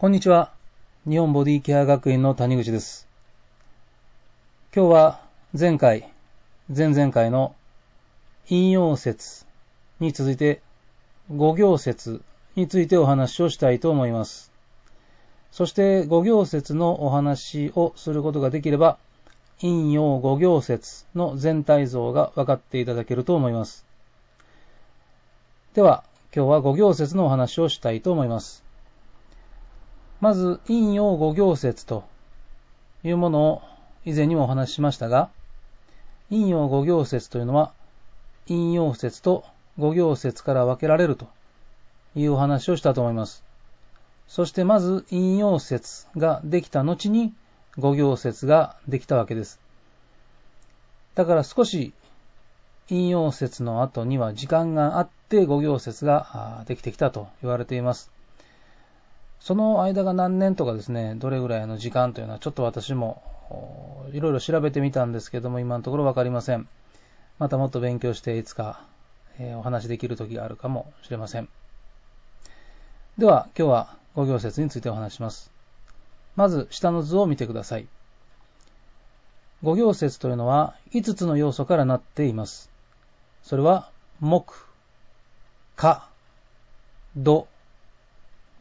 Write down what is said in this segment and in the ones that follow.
こんにちは。日本ボディケア学院の谷口です。今日は前回、前々回の引用説に続いて五行説についてお話をしたいと思います。そして五行説のお話をすることができれば、引用五行説の全体像が分かっていただけると思います。では、今日は五行説のお話をしたいと思います。まず、引用五行説というものを以前にもお話ししましたが、引用五行説というのは、引用説と五行説から分けられるというお話をしたと思います。そしてまず引用説ができた後に五行説ができたわけです。だから少し引用説の後には時間があって五行説ができてきたと言われています。その間が何年とかですね、どれぐらいの時間というのはちょっと私もいろいろ調べてみたんですけども今のところわかりません。またもっと勉強していつか、えお話しできる時があるかもしれません。では今日は五行説についてお話します。まず下の図を見てください。五行説というのは5つの要素からなっています。それは、木、火、土、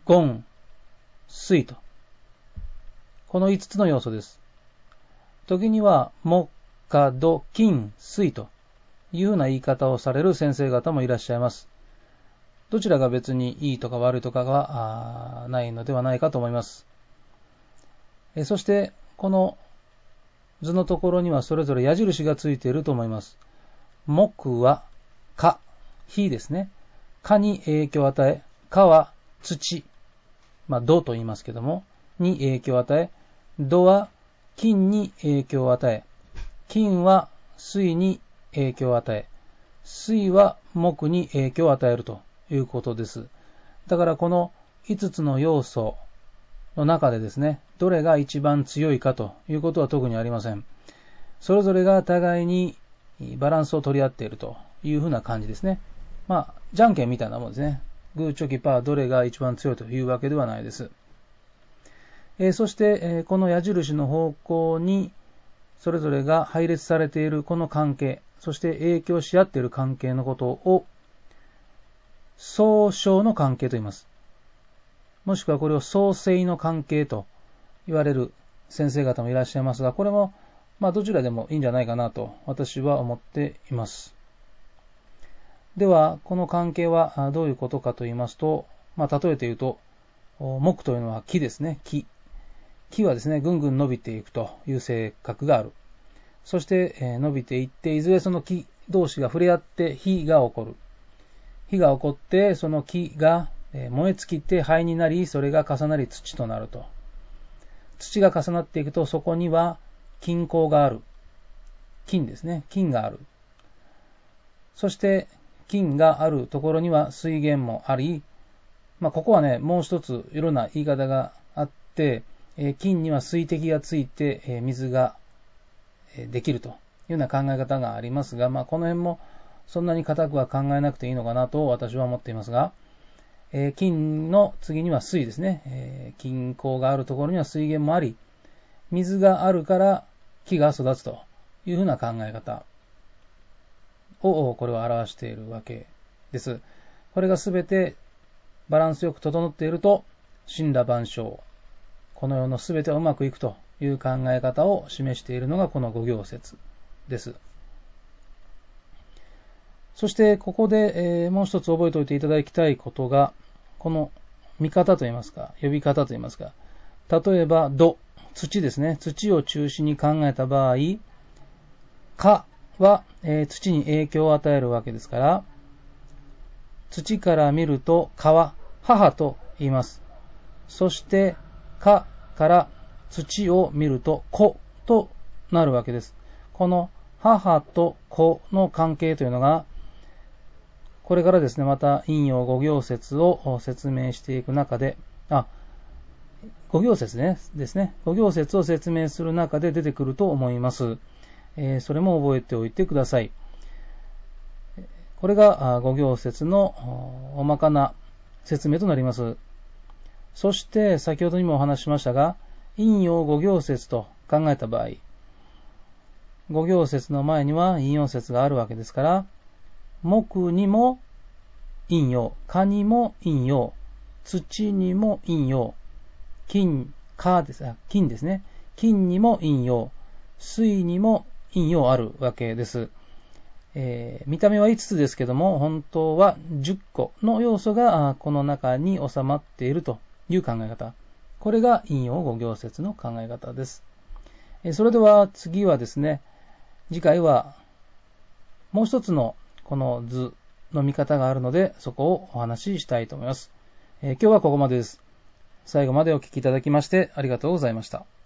ゴン水と。この5つの要素です。時には、木、火、土、金、水というような言い方をされる先生方もいらっしゃいます。どちらが別にいいとか悪いとかがないのではないかと思います。えそして、この図のところにはそれぞれ矢印がついていると思います。木は火、火ですね。火に影響を与え、火は土、まあ、土と言いますけども、に影響を与え、土は金に影響を与え、金は水に影響を与え、水は木に影響を与えるということです。だからこの5つの要素の中でですね、どれが一番強いかということは特にありません。それぞれが互いにバランスを取り合っているというふうな感じですね。まあ、じゃんけんみたいなもんですね。グー、チョキ、パー、どれが一番強いというわけではないです。え、そして、え、この矢印の方向にそれぞれが配列されているこの関係、そして影響し合っている関係のことを相称の関係と言います。もしくはこれを相性の関係と言われる先生方もいらっしゃいますが、これもまあ、どちらでもいいんじゃないかなと私は思っています。では、この関係はどういうことかと言いますと、まあ、例えて言うと、木というのは木ですね。木。木はですね、ぐんぐん伸びていくという性格がある。そして、え伸びていって、いずれその木同士が触れ合って火が起こる。火が起こって、その木が燃え尽きて灰になり、それが重なり土となると。土が重なっていくと、そこには金鉱がある。金ですね。金がある。そして、金があるところには水源もあり、まあ、ここはね、もう一ついろんな言い方があって、え金には水滴がついて、え水ができるというような考え方がありますが、まあ、この辺もそんなに固くは考えなくていいのかなと私は思っていますが、え金の次には水ですね、え金鉱があるところには水源もあり、水があるから木が育つというふうな考え方。をこれを表しているわけです。これがすべてバランスよく整っていると、死んだ万象、この世のすべてはうまくいくという考え方を示しているのがこの五行説です。そしてここで、えもう一つ覚えておいていただきたいことが、この見方といいますか、呼び方といいますか、例えば、土、土ですね。土を中心に考えた場合、火は、えー、土に影響を与えるわけですから、土から見ると川、母と言います。そして、火から土を見ると子となるわけです。この母と子の関係というのが、これからですね、また陰陽五行説を説明していく中で、あ、五行説ね、ですね。五行説を説明する中で出てくると思います。え、それも覚えておいてください。これが五行説の大まかな説明となります。そして先ほどにもお話ししましたが、陰陽五行説と考えた場合、五行説の前には陰陽説があるわけですから、木にも陰陽、蚊にも陰陽、土にも陰陽、金、蚊です、金ですね。金にも陰陽、水にも陰陽あるわけです。えー、見た目は5つですけども、本当は10個の要素がこの中に収まっているという考え方。これが陰陽五行説の考え方です。それでは次はですね、次回はもう一つのこの図の見方があるので、そこをお話ししたいと思います。えー、今日はここまでです。最後までお聴きいただきましてありがとうございました。